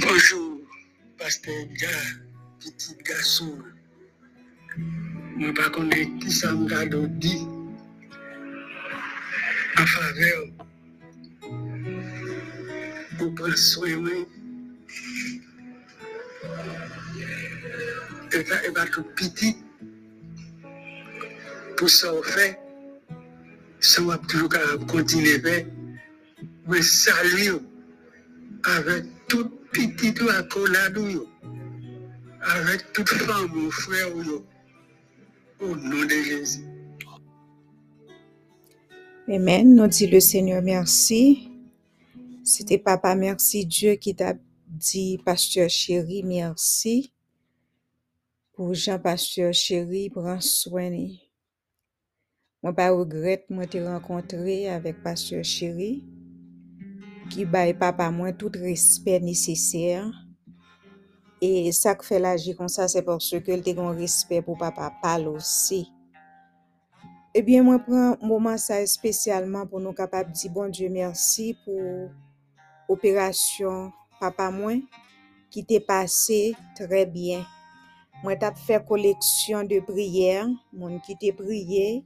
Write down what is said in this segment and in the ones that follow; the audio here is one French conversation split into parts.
Bonjour, pasteur Dia, petit garçon. Mwen pa konen ki sa m gado di a faveur. Pou pran soin mwen. E pa, e pa tout petit. Pou sa ou fe, sa wap toujou ka kontine fe, mwen salu yo avek tout petit ou akolado yo, avek tout fam ou frè ou yo, au nom de Jésus. Amen. Nous dit le Seigneur merci. C'était Papa merci Dieu qui t'a dit Pasteur chéri merci. Pour Jean Pasteur chéri, de lui. Moi pas regrette moi te rencontré avec Pasteur chéri ki bay papa mwen tout respet neseser. E sak fe la ji kon sa se porske l te kon respet pou papa pal osi. Ebyen eh mwen pren mouman sa espesyalman pou nou kapap di bon Diyo mersi pou operasyon papa mwen ki te pase tre byen. Mwen tap fe koleksyon de priyer, mwen ki te priye,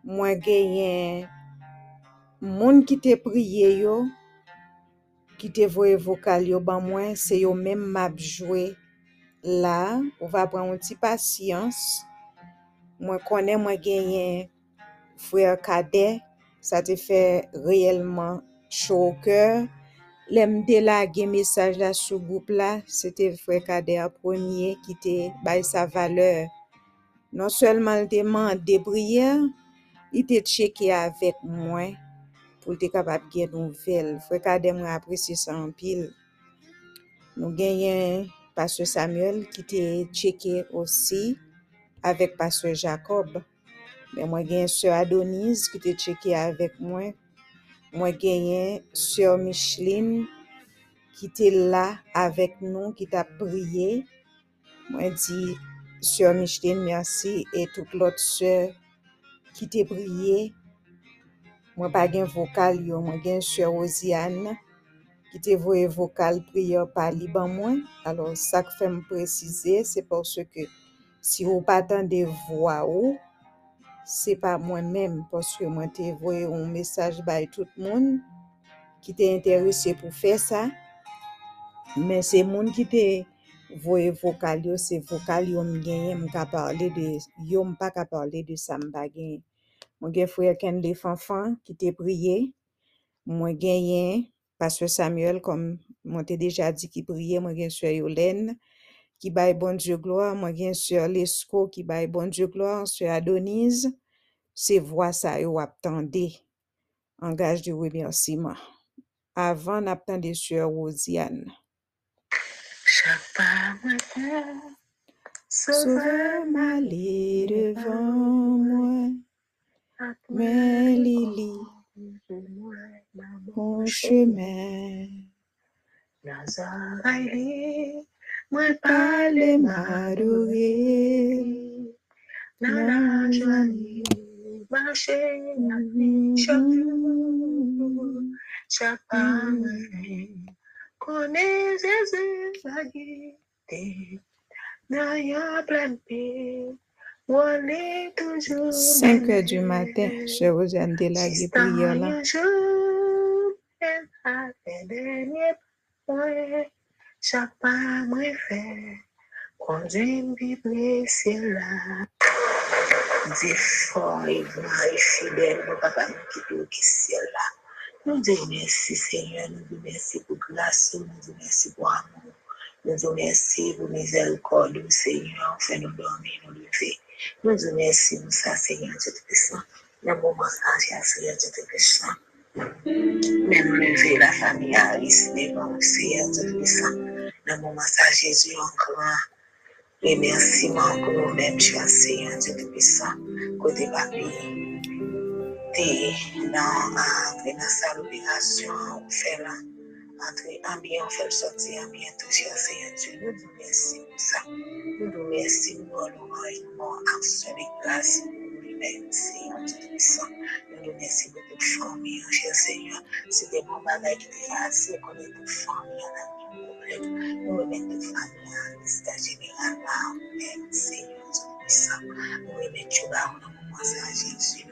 mwen genyen qui prié yo, qui te voye vocal yo ban moi, c'est même là, on va prendre un petit patience. Moi connais moi gagné frère ça te fait réellement cœur. L'aime délaguer message là sur groupe là, c'était frère cadet en premier qui te bail sa valeur. Non seulement il demande des prières, il te checké avec moi pour te capable de gagner nouvelle. Frère cadet moi apprécié ça en pile. Nous gagnons Pasteur Samuel qui te checké aussi avec Pasteur Jacob. Mais moi gagne Sœur Adonis qui te checké avec moi. Moi gagne Sœur Micheline qui était là avec nous, qui t'a prié. Moi dis Sœur Micheline merci et toute l'autre sœur qui t'a prié. Moi pas gen vocal yo, moi gen Sœur Osiane qui te voye vocal prière par liban moi. Alors ça que fait me préciser c'est parce que si vous pas de voix ou c'est pas moi-même parce que moi te voye un message by tout le monde qui t'est intéressé pour faire ça. Mais c'est moun qui te voye vocal c'est vocal genye m ka parler de parler de ça. Mwen gen frère Kenley Fanfan qui te prié. Mwen genyen Pasteur Samuel comme moi t'ai déjà dit qui priait, moi gen Sœur Yolène qui baille bon Dieu gloire, moi gen Sœur Lesco qui baille bon Dieu gloire, Sœur Adonis, c'est voix ça yo attendez en gage de remerciement. Avant d'attendre Sœur Rosiane. Mais Lily, mon chemin. Moi pas connais Jésus la guidée, n'ayant plein paix, on est toujours 5 heures du matin, Sœur Rosiane délagué prière là. un jour, elle a fait dernier point, chaque pas moi fait, conduit Bible, c'est là. Mon papa nous qui tout qui ciel là. Nous disons merci Seigneur, nous disons merci pour grâce, nous disons merci pour amour. Nous disons merci pour Seigneur, disons Seigneur, Dieu puissant. Dans le moment Seigneur, Dieu puissant. Même lever la famille à ici devant Seigneur, Dieu puissant. Dans le ça, Jésus, en grand. Remerciement pour nous-mêmes, cher Seigneur, Dieu Tout-Puissant, côté papier. T'es dans la on fait là, entre ambiant, on fait le sortir, cher Seigneur, Dieu. Nous vous merci ça. Nous vous merci, nous vous louons et nous vous action de grâce. Merci, mon Dieu puissant. Nous nous remercions pour toute famille, cher Seigneur. C'est des bons bagages qui étaient faciles, qu'on est toute famille, on a mis un problème. Nous remettons toute famille en liste générale. Merci, mon Dieu puissant. Nous remettons là, on a moment ça, Jésus.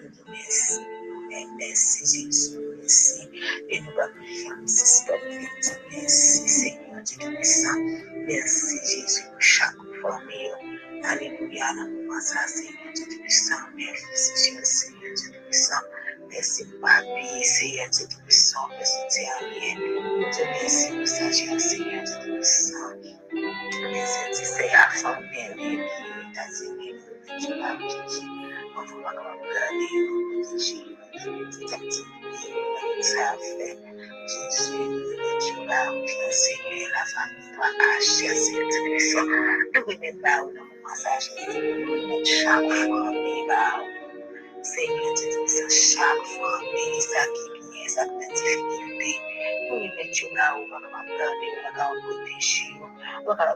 Nous nous remercions. Merci, Jésus. Merci. Et nous allons faire un système victime. Merci, Seigneur Dieu puissant. Merci, Jésus, pour chaque famille. Alléluia, dans le moment ça, Seigneur Dieu puissant. Merci, Jésus, Seigneur Dieu puissant. Merci, Papi, Seigneur Dieu puissant. Merci, Thierry. Nous te remercions pour ça, Seigneur Dieu puissant. Merci, c'est la famille qui est États-Unis. Je l'ai dit. On va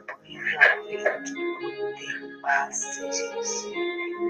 pas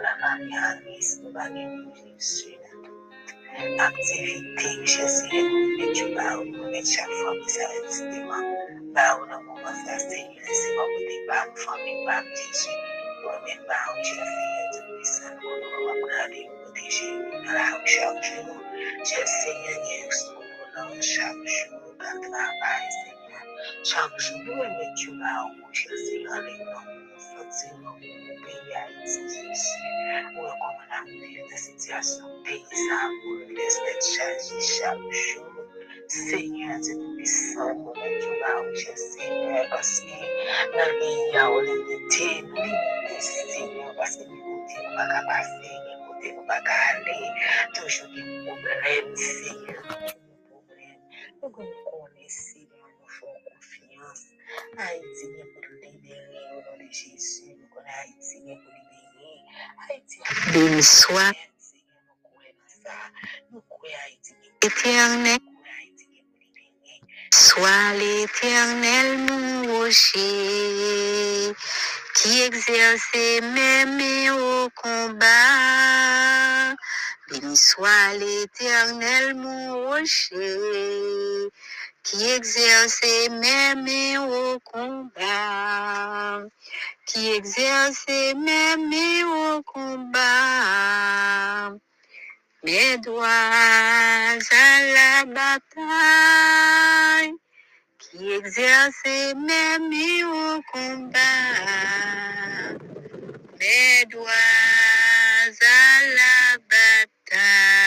jen seigne, nou pa gen mou, nou te pwisan, nou la pa gen anis, nou pa gen mou, Jesu. activité, je sais, mais tu vas nous mettre chaque fois que ça existe, bah, on a mon ça, Seigneur, c'est pas pour tes parents, famille, pas Jésus, nous même pas, je sais, de puissant, nous va regarder, protéger, dans la rue chaque jour, je sais, Seigneur, chaque jour, dans le travail, Seigneur, chaque jour, nous mettre tu vas, je sais, avec nous, facilement, pays Haïti, Jésus, ou comme on a vu de situation paysanne, pour le laisser charger chaque jour. Seigneur, tu nous puissant, nous mettons là où je Seigneur, parce que dans le pays, il y a limité, nous limité, Seigneur, parce que nous côté, nous pas qu'à passer, nous côté, nous pas qu'à aller, toujours Jésus, nous béni soit. Éternel, soit l'éternel mon rocher, qui exerce mes au combat. Béni soit l'éternel mon rocher, qui exerce mes au combat, qui exerce mes au combat. Mes doigts à la bataille, qui exerce mes au combat. Mes doigts à la bataille.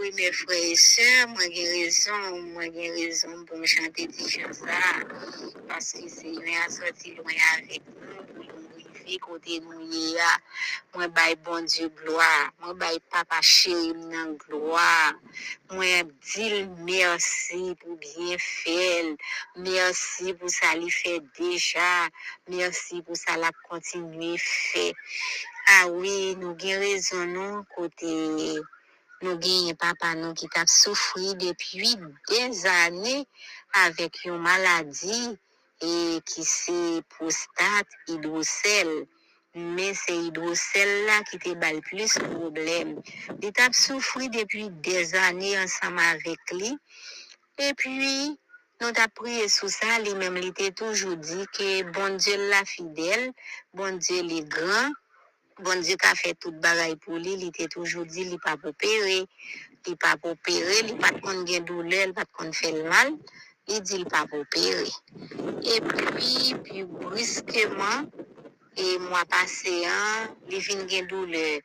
Oui, mes frères et sœurs, moi j'ai raison, moi j'ai raison pour me chanter des choses. Parce que c'est une sorti loin avec nous, pour nous arriver côté nous a. Moi, bay bon Dieu gloire. Moi, bay papa chéri nan gloire. Moi, dis merci pour bien faire. Merci pour ça lui fait déjà. Merci pour ça l'a continué fait. Ah oui, nous avons raison, nous, côté nous gagnons papa nous qui t'a souffert depuis des années avec une maladie et qui c'est prostate hydrocèle. Mais c'est hydrocèle là qui te bat le plus problème. Il t'a souffert depuis des années ensemble avec lui. Et puis, nous t'a prié sur ça, lui-même, il était toujours dit que bon Dieu l'a fidèle, bon Dieu est grand, Bon Dieu qui a fait tout bagaille pour lui, il était toujours dit, il pas pour opérer, il pas pour opérer, il pas de gen douleur, il pas de faire le mal, il dit il pas pour opérer. Et puis, puis brusquement, et mois passé, hein, il vient gen douleur.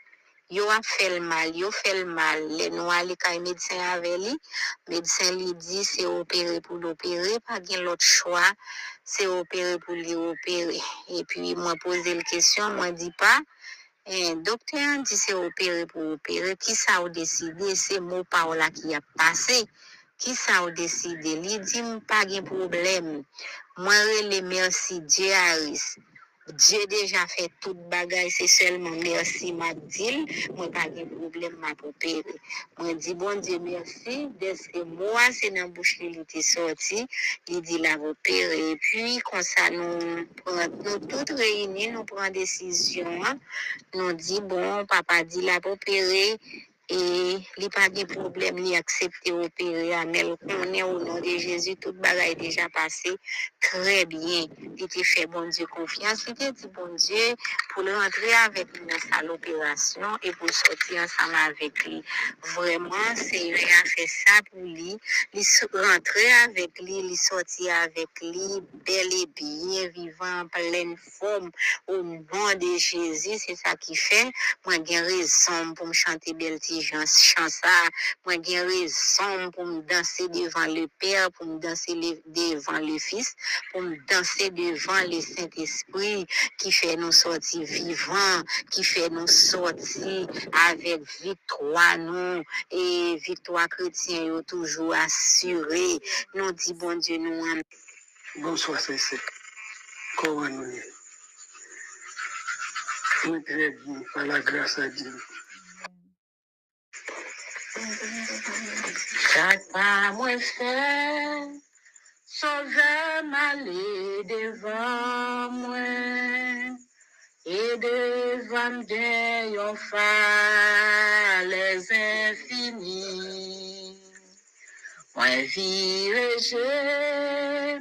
Yo a fait le mal, yo fait mal. Les noirs, les cas médecin avec lui, médecin lui dit c'est opérer pour l'opérer, pas gen l'autre choix, c'est opérer pour lui opérer. Et puis, moi poser la question, moi E, dokte an di se opere pou opere, ki sa ou deside se mou pa ou la ki ap pase, ki sa ou deside li di m pa gen problem, mwen re le mersi Dje Aris. Dieu déjà fait tout bagay, c'est seulement merci m'a dit, moi pas de problème m'a opéré. Moi dis bon Dieu merci, dès que moi c'est dans bouche li était sorti, il dit la. Et puis comme ça nous toutes réunies, nous prend décision, hein. nous dit bon papa dit la opéré et li pas de problème li accepter opérer mais on est au nom de Jésus tout bagay déjà passé très bien. Il était fait bon Dieu confiance il était dit bon Dieu pour le rentrer avec lui dans sa l'opération et pour sortir ensemble avec lui vraiment c'est il a fait ça pour lui il rentrer avec lui il sortir avec lui bel et bien vivant en pleine forme au nom de Jésus c'est ça qui fait moi j'ai raison pour me chanter belle chanson ça moi j'ai raison pour me danser devant le Père pour me danser devant le Fils pour me danser devant le Saint-Esprit qui fait nous sortir vivants qui fait nous sortir avec victoire nous et victoire chrétienne yo toujours assurée nous dit bon Dieu nous aime. Bonsoir, c'est. Comment nous Oui, très bien, par la grâce à Dieu. Chaque pas moi fait, sauver m'aller devant moi, et devant des yon les infinis. Moi vire je,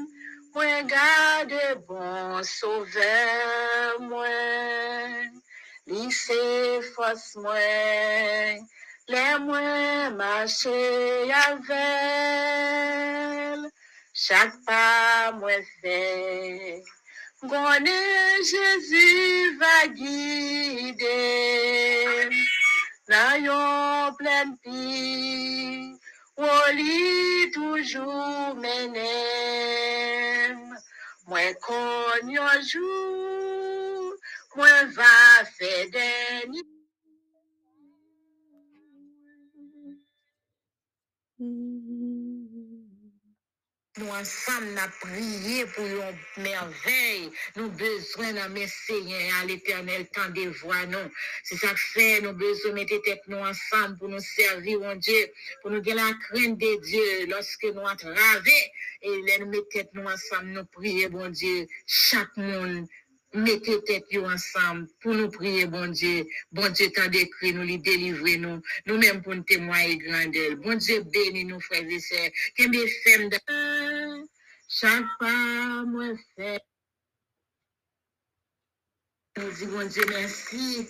moi garde bon sauveur moi, lycée force moi, les moi marcher avec, chaque pas moi fait. Gone Jésus va guider dans yon pleine vie, où li toujours menem. Moi kon yon jour, moi va faire des Nous ensemble, nous prié pour une merveille. Nous besoin d'un Messie à l'éternel temps de voix, nous. C'est ça que fait, nous besoin de mettre tête nous ensemble pour nous servir, mon Dieu, pour nous donner la crainte de Dieu lorsque nous entravons et là, nous mettons nous ensemble, nous prier, bon Dieu, chaque monde. Mettez tête ensemble pour nous prier, bon Dieu. Bon Dieu, tant d'écrit, nous lui délivrer nous. Nous-mêmes pour nous témoigner grandeur. Bon Dieu, bénis nous, frères et sœurs. Que mes femmes de... Chaque pas, moi, fait. Nous disons, bon Dieu, merci.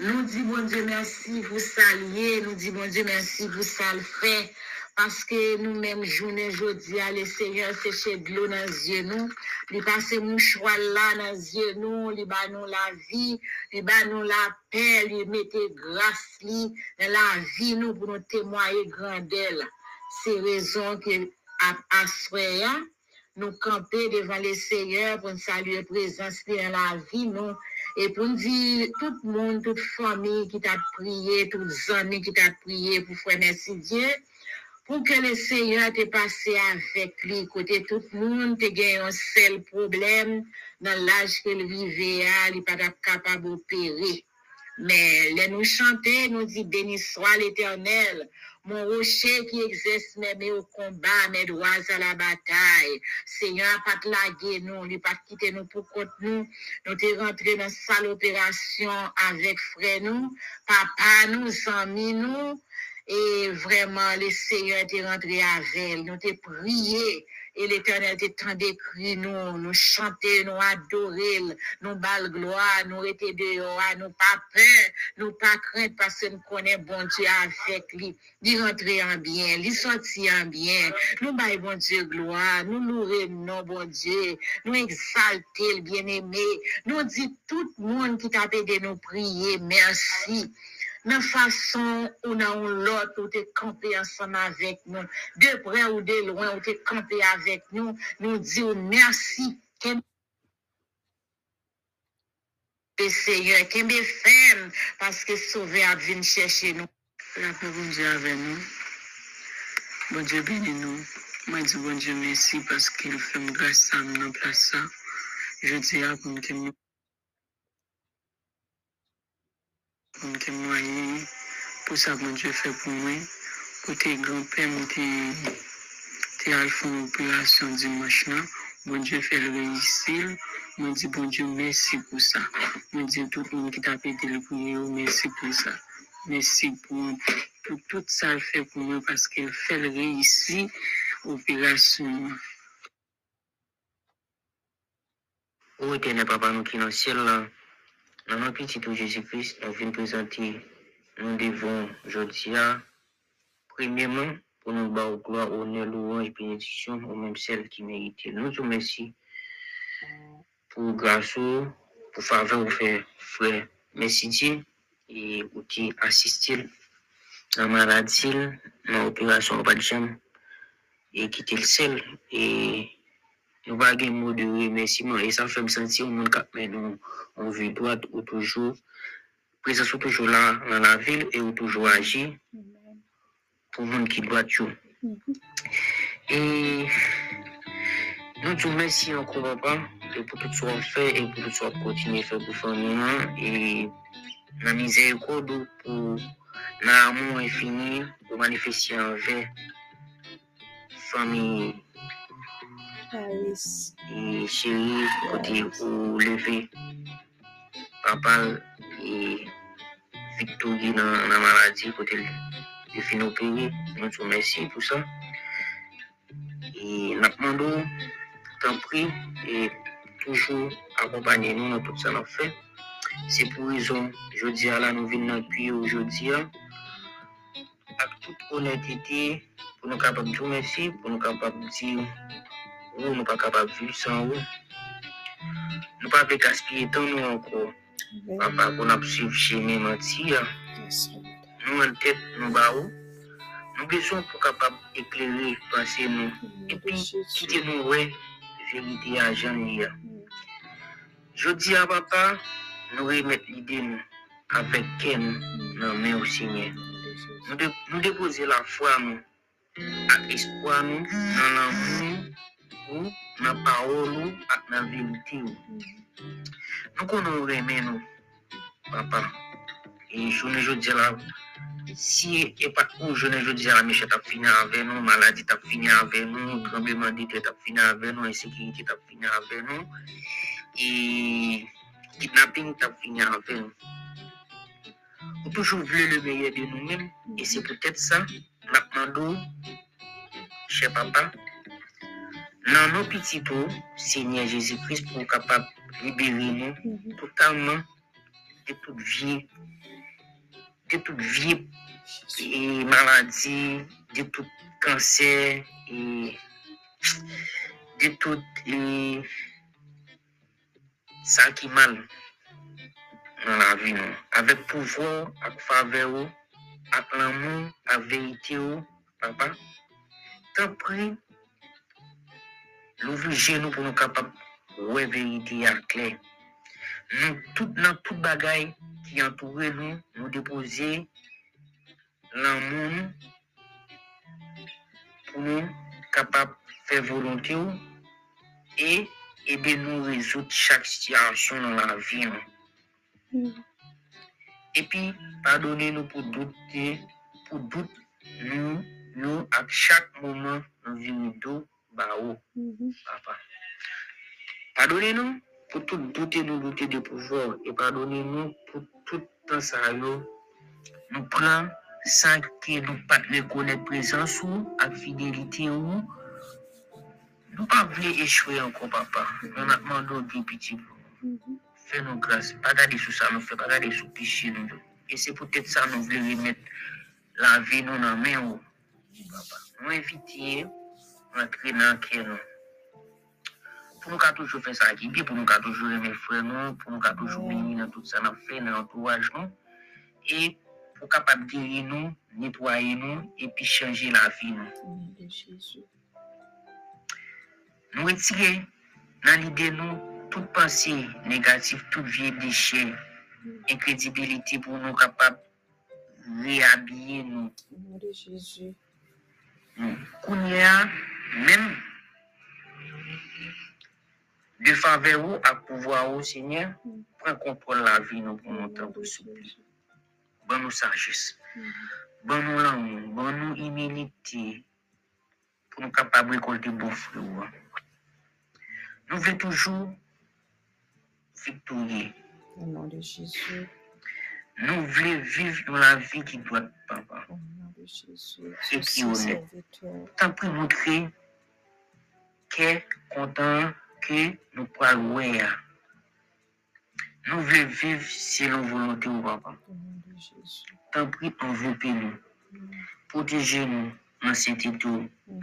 Nous disons, bon Dieu, merci pour saluer. Nous disons, bon Dieu, merci pour ça le fait. Parce que nous-mêmes, journée, jeudi, le Seigneur séché de l'eau dans les yeux, nous. Il passe mouchoir là dans les yeux, nous. La vie. Il bat nous la paix. Il mette grâce dans la vie, nous, pour nous témoigner grandeur. C'est raison que, à, à soir, nous camper devant le Seigneur pour nous saluer présence dans la vie, nous. Et pour nous dire, tout le monde, toute famille qui t'a prié, tous les amis qui t'a prié pour faire merci Dieu, pour que le Seigneur te passe avec lui, côté tout le monde, te gagne un seul problème, dans l'âge qu'il vivait, il n'est pas capable d'opérer. Mais les nous chanter, nous dit béni soit l'éternel, mon rocher qui exerce mes au combat, mes droits à la bataille. Seigneur, pas te laguer nous, il pas quitter nous pour compte nous. Nous t'es rentré dans sale opération avec frère nous, papa nous, amis nous. Et vraiment, le Seigneur t'est rentré avec, nous t'es prié. Et l'éternel tant décrit nous, nous chanter, nous adorer, nous bal gloire, nous était dehors, nous pas peur, nous pas crainte parce que nous connaissons bon Dieu avec lui. Il rentrer en bien, il sortir en bien. Nous baillons bon Dieu gloire, nous louer non bon Dieu, nous exalter le bien-aimé. Nous dit tout le monde qui t'a aidé nous prier, merci. Nan façon ou nan l'autre, ou te campé ensemble avec nous. De près ou de loin, ou te campé avec nous. Nous disons merci. Que Pe Seigneur, kembe fem, paske sove ap vin chèche nou. La paix bon Dieu avec nous. Bon Dieu bénis nous. Moi, je dis bon Dieu merci parce qu'il fait me grâce à me dans place. Je dis à me témoigner. Pour témoigner. Pour ça, bon Dieu fait pour moi. Pour tes grands-pères, moi, tes, tes allé faire une opération dimanche là. Bon Dieu fait le réussir. Moi, dis bon Dieu merci pour ça. Moi, dis tout le monde qui t'a pété le premier, merci pour ça. Merci pour, pour tout ça fait pour moi parce qu'il fait le réussir opération. Ô éternel papa, nous qui dans le petit Jésus-Christ, nous venons présenter, nous devons aujourd'hui, premièrement, pour nous battre gloire, honneur, louange, bénédiction, au même celle qui mérite. Nous te remercions pour grâce, pour faveur, vous faire frère. Merci Dieu, et pour qui la maladie, dans l'opération, pas de et quitter le sel, et nous pas mot de remerciement et ça fait me sentir au monde qui nous on vue droite ou toujours présence ou toujours là dans la ville et ou toujours agir pour le monde qui doit tout. Et nous te remercions encore et pour tout ce qu'on fait et pour tout ce qu'on continue à faire pour famille et la miséricorde pour l'amour infini pour manifester envers famille Et chérie, côté où lever? Papa et Victorie dans la maladie, côté de fin opéré. Nous te remercions pour ça. Et nous demandons, t'en et toujours accompagner nous dans tout ça nous fait. C'est pour raison, je dis à la nous venons dans aujourd'hui, avec toute honnêteté, pour nous capables de dire merci, pour nous capables de dire ou nous pas capables de vivre sans vous. Nous pas pouvons gaspiller tant nous encore. Papa, pour nous suivre chez nous mentir. Yes, Lord. Nous en tête, nous bas où. Nous besoin pour capable éclairer, penser nous. Et puis, quitter nous, ouais, vérité à Jean hier. Je dis à papa, nous remettre l'idée nous, avec Ken, au Seigneur. Nous, dé- nous déposer la foi nous, avec espoir nous, dans l'amour, ou nou, nan paol nou, ak nan vinti nou. Nou konon remen nou, papa, e jounen jodi la, si e, e pat ou jounen jodi la, meche tap finan ave nou, maladi tap finan ave nou, trembleman dite tap finan ave nou, ensekiriti tap finan ave nou, e kidnapping tap finan ave nou. Ou toujou vle le meye de nou men, e se pwetet sa, lakman do, che papa, nan nou piti pou, Seigneur Jésus-Christ pou kapap liberi nou, mm -hmm. totalman, de tout vie, de tout vie, e maladi, de tout kanser, e, de tout e, sa ki mal nan la vi nou. Avek pouvo, ak fave ou, ak laman, ak verite ou, papa, ta pren, louvri jen nou pou nou kapap wè verite ya kler. Nou tout nan tout bagay ki antoure nou, nou depoze nan moun pou nou kapap fè volonté ou e ebe nou rezout chak sityasyon nan la vi nou. Mm. E pi, padone nou pou dout, pou dout nou, nou ak chak mouman nou vini do oh, Mhm. papa. Pardonnez-nous pour tout douter, nous douter de pouvoir, et pardonnez-nous pour tout temps ça, nous prenons sans que nous pas reconnaître présence ou, avec fidélité ou, nous pas voulu échouer encore, papa. Nous avons demandé petit pour nous. Mhm. Fais-nous grâce. Pas garder sous ça, nous fait pas garder sous péché, nous. Et c'est peut-être ça, nous voulons remettre la vie, nous, dans la main, ou, papa. Nous inviter, Pour nous, qu'à toujours faire ça qui est bien, pour nous, qu'à toujours aimer frère, nous, pour nous, qu'à toujours bénir dans tout ça, nous fait, dans l'entourage, nous. Et pour capable guérir nous, nettoyer nous, et puis changer la vie, nous. Au nom de Jésus. Nous retirer dans l'idée nous toute pensée négative, tout vieux déchet, incrédibilité pour nous capables de réhabiller nous. Au nom de Jésus. Qu'on y a même de faveur ou à pouvoir au Seigneur, prends contrôle la vie nous pour monter pour de. Jésus. Bon nous sagesse, bon nous l'amour, bon nous humilité, pour nous capables de récolter bon fruit. ou. Nous voulons toujours victorieux. Au nom de Jésus. Nous voulons vivre dans la vie qui doit être papa. De Jésus. Et honnête. serviteur. Tant pis montrer que content que nous pouvons. Nous voulons vivre selon volonté au papa. Au. Tant pis envelopper nous, Mhm. protéger nous dans cet. Mm.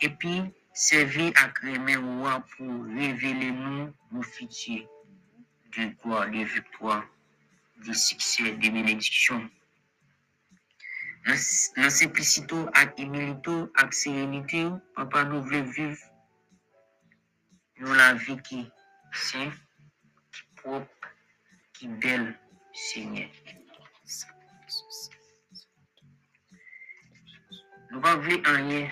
Et puis, servir à créer roi pour révéler nous nos futurs de gloire, de victoire, de succès, de bénédiction. Dans dans simplicité, avec humilité, avec sérénité, papa nous voulons vivre dans la simple, qui est propre, qui est belle, Seigneur. Nous pas voulons rien.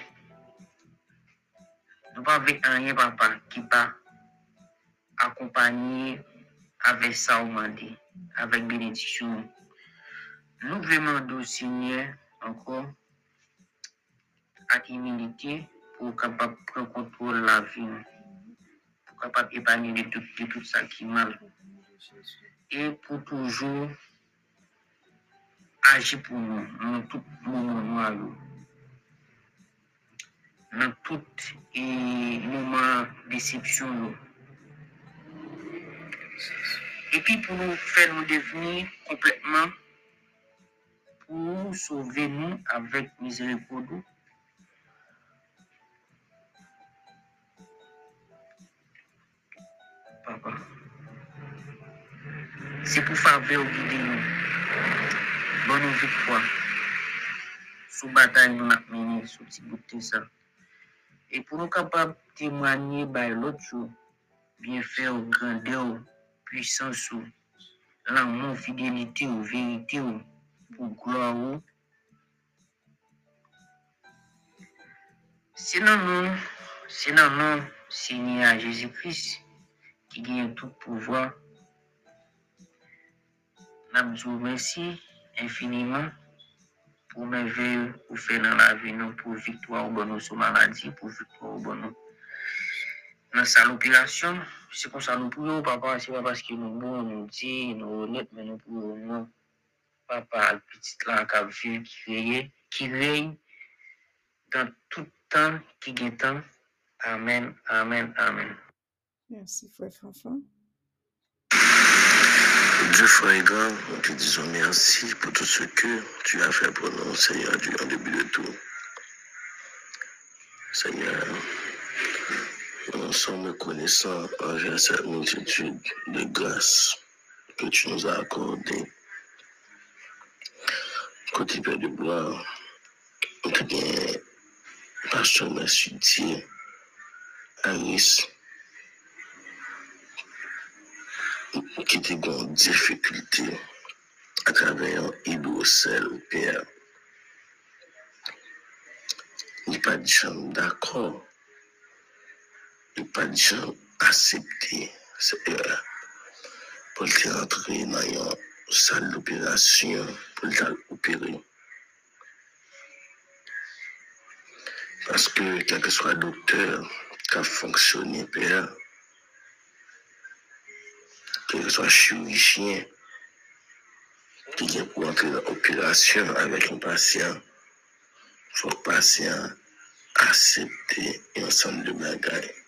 Nous pas voulons rien, papa, qui pas accompagné avec ça au mandé, avec bénédiction. Nous voulons demander au Seigneur encore avec humilité pour capable prendre contrôle la vie, pour capable épargner de tout, de tout ça qui mal et pour toujours agir pour nous dans tout moment noir. Dans tout moment déception. Et puis pour nous faire nous devenir complètement, pour sauver nous avec miséricorde. Papa. C'est pour faveur guider nous. Bonne victoire. Sous bataille nous avons sous petit bout de ça. Et pour nous capables de témoigner par l'autre jour, bien faire grandeur, puissance, ou, l'amour, fidélité, pou glo ou. Se nan nou, se nan nou, se ni a Jezikris ki genye tout pouvoi. Nabzou mersi infiniman pou men vey ou fe nan la vi nou pou viktwa ou bonou sou maladi, pou viktwa ou bonou. nan sa lopilasyon, se kon sa nou pou yo, pa pa se pa paske nou bon, nou ti, nou net, men nou pou yo nou. Papa, le petit là, qui a vu, qui veille, qui veille dans tout temps, qui gagne temps. Amen, amen, amen. Merci, frère Fanfan. Dieu frère grand, nous te disons merci pour tout ce que tu as fait pour nous, Seigneur Dieu, en début de tout. Seigneur, nous sommes reconnaissants envers cette multitude de grâces que tu nous as accordées. Côté Père de gloire, nous te bien, Pasteur Merci Dieu, Alice, qui était dans difficulté à travers un hydrocèle, Père. Il n'est pas de chambre d'accord. Il n'est pas de chambre accepté. Seigneur, pour te rentrer dans une salle d'opération, pour te opérer. Parce que quel que soit le docteur qui a fonctionné, quel que soit chirurgien qui vient pour entrer dans l'opération avec un patient, il faut que le patient accepte un ensemble de bagailles.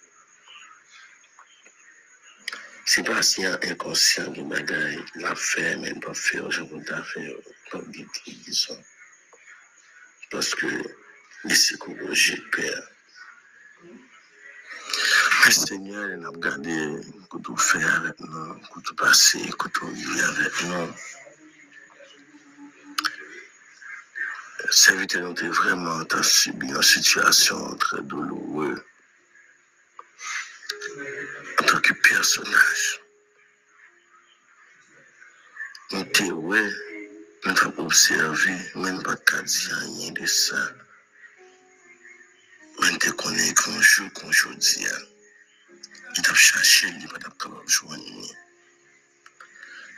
Si le patient est inconscient de bagailles, l'a fait, mais il ne pas faire, je peux pas faire, pas dire disons. Parce que les psychologiques, Père, le Seigneur, il a regardé que tu fais avec nous, que tu passes, que tu vis avec nous. Serviteur, nous t'es vraiment t'as subi une situation très douloureuse. Personnage. On te ouais, on t'a observé, même pas qu'à dire rien de ça. Mais te connais qu'un jour, qu'un jour dit, il t'a cherché, il va t'apprendre à joindre.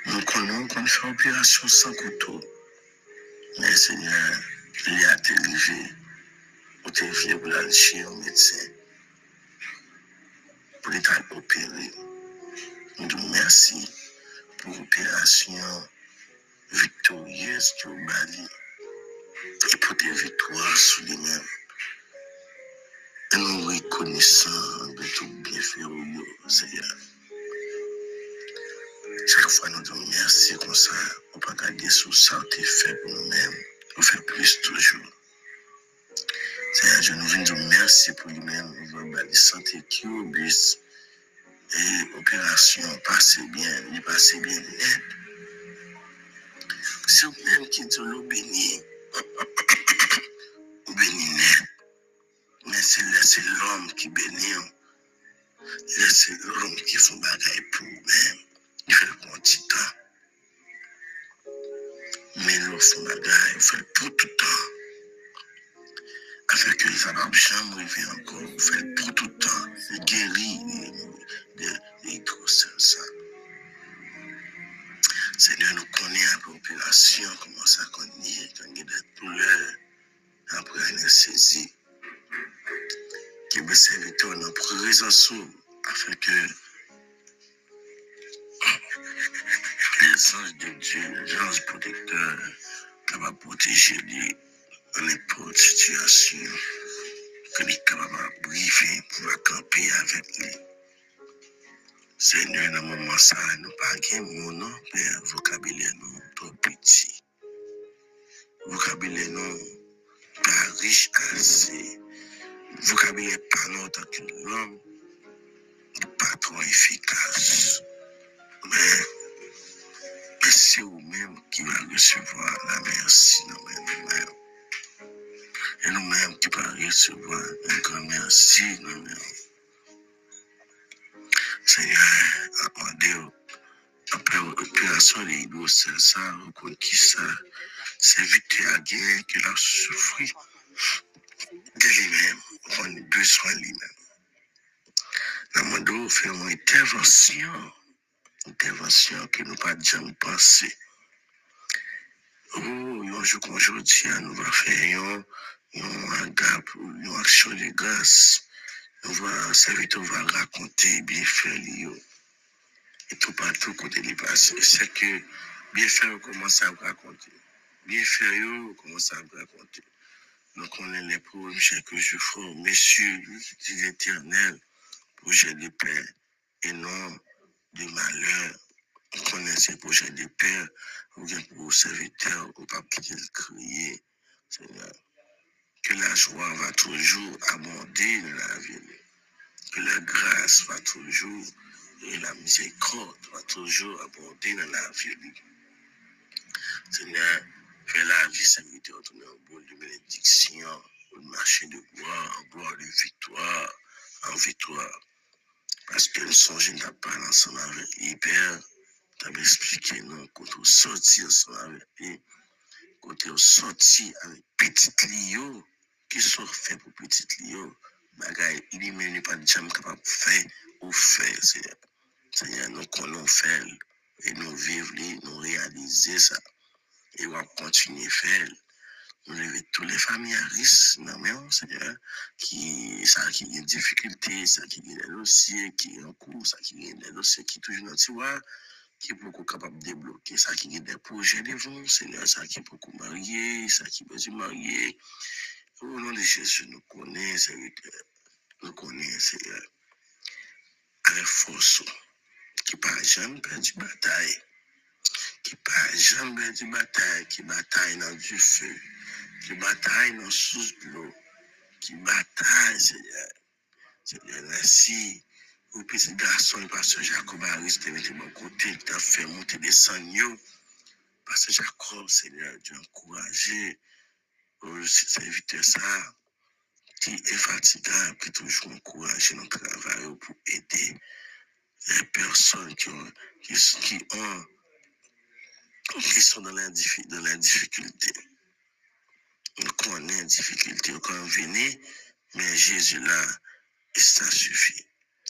Nous connaissons qu'on fait opération sans couteau. Mais Seigneur, il a ou t'es venu pour aller chez un médecin, pour les opérer. Nous te remercions pour l'opération victorieuse vous avez et pour des victoires sur les-mêmes. Et nous reconnaissons de tout bienfait au Seigneur. Chaque fois, nous disons merci comme ça. On peut garder sous ça, fait pour nous-mêmes. On fait plus toujours. Seigneur, je nous viens dire merci pour lui-même. On va santé qui obéisse. Et l'opération passe bien, il passe bien net. C'est vous-même qui dit le béni. béni net. Mais c'est l'homme qui bénit. Laisser l'homme qui fait bagaille pour vous-même. Il fait le bon temps. Mais l'homme fait bagaille, il fait le pour tout temps. Afin que les arabes jamais encore, fait pour tout temps. Il guérit les grossesses. Seigneur, nous connaissons la population, comment ça connaît, quand il y a des douleurs, après anesthésie. Qui veut servir dans présence afin que les anges de Dieu, les anges protecteurs, capables de protéger dans n'importe situation, que les capables de briefer pour camper avec lui. Seigneur, dans le moment ça, nous pas mon nom, Père, vocabulaire nous trop petit. Vocabulaire nous pas riche assez. Vocabulaire pas non tant qu'une langue, pas trop efficace. Mais, mais c'est vous-même qui va recevoir la merci qui va recevoir un grand merci nous-mêmes. Seigneur, demandé après l'opération de l'ego, c'est ça, on qui ça, c'est vite à gagner qu'il a souffert de lui-même, on a besoin de lui-même. Nous faire une intervention, intervention que nous pas jamais pensé. Oh, un jour qu'aujourd'hui, nous va faire une gap, une action de grâce. On va, serviteur va raconter bien faire Et tout partout côté les passé. C'est que bien faire commence à raconter. Bien faire on commence à raconter. Donc on est les problèmes que je fais. Messieurs, l'éternel, projet de paix et non de malheur. On connaît ces projets de paix. On vient pour vos serviteurs, au pas quitter crier. Seigneur que la joie va toujours abonder dans la vie, que la grâce va toujours et la miséricorde va toujours abonder dans la vie. Seigneur, fais la vie tourner en boule de bénédiction, au marché de gloire, en gloire de victoire, en victoire. Parce que le songe n'a pas ensemble avec l'hyper, tu as expliqué non, quand on sortit ensemble avec lui, quand on sorti avec petit Lio, qui sont faits pour petit Lio, il est même pas jamais capable de faire ou faire, Seigneur, nous connaissons faire, et nous vivons, nous réaliser ça, et on va continuer faire. Nous lever toutes les familles à risque, non mais Seigneur, qui, ça qui des difficultés, ça qui a des dossiers, qui est en cours, ça qui a des dossiers qui toujours dans le qui est beaucoup capable de débloquer, ça qui a des projets devant, Seigneur, ça qui est beaucoup marié, ça qui est besoin marié. Au nom de Jésus, nous connaissons, nous connaissons, Seigneur, avec force, qui n'a jamais perdu bataille, qui n'a jamais perdu bataille, qui bataille dans du feu, qui bataille dans sous l'eau, qui bataille, Seigneur. Seigneur, merci. Au petit garçon, pasteur Jacob Harris, te mis mon côté, qui t'a fait monter des sangs. Pasteur Jacob, Seigneur, Dieu encouragé. Au serviteur ça, qui est fatigable, qui toujours encouragé dans le travail pour aider les personnes qui, ont, qui, qui, ont, qui sont dans la, difficulté. On connaît la difficulté, on venir, mais Jésus là, et ça suffit.